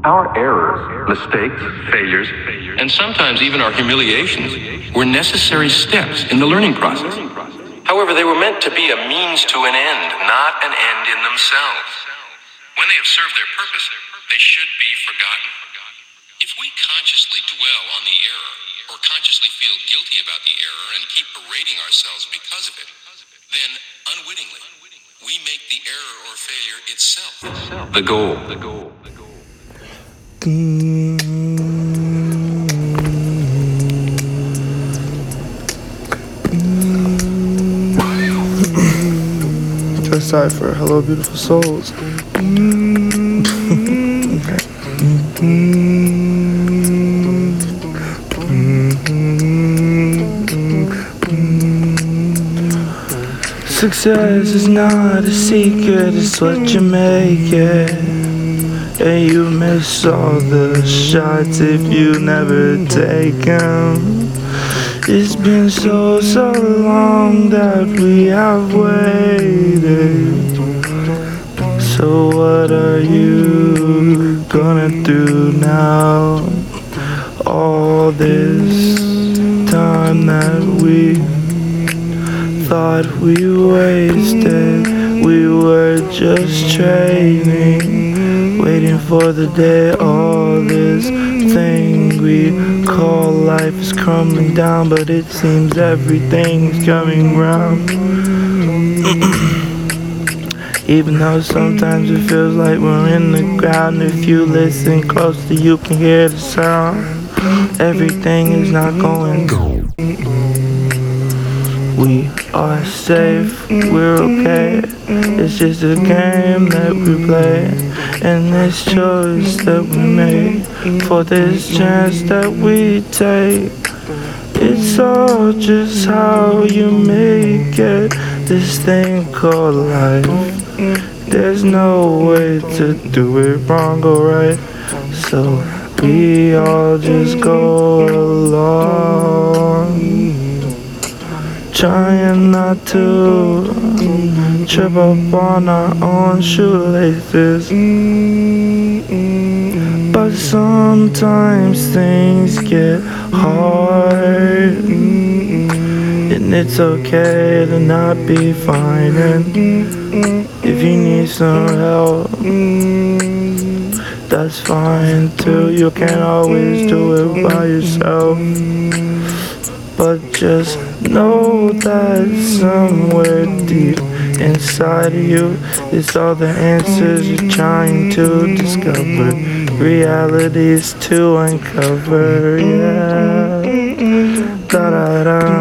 Our errors, mistakes, failures, and sometimes even our humiliations were necessary steps in the learning process. However, they were meant to be a means to an end, not an end in themselves. When they have served their purpose, they should be forgotten. If we consciously dwell on the error, or consciously feel guilty about the error and keep berating ourselves because of it, then unwittingly, we make the error or failure itself the goal. The goal. Just for Hello Beautiful Souls. Success is not a secret, it's what you make it. And you miss all the shots if you never take them. It's been so, so long that we have waited. So what are you gonna do now? All this time that we thought we wasted, we were just training for the day all this thing we call life is crumbling down, but it seems everything's coming round. Even though sometimes it feels like we're in the ground, if you listen closely, you can hear the sound. Everything is not going. We are safe, we're okay. It's just a game that we play. And this choice that we make for this chance that we take. It's all just how you make it. This thing called life. There's no way to do it wrong or right. So we all just go along trying not to trip up on our own shoelaces. But sometimes things get hard, and it's okay to not be fine. And if you need some help, that's fine too. You can't always do it by yourself. But just know that somewhere deep inside of you is all the answers you're trying to discover. Realities to uncover, yeah. Da da da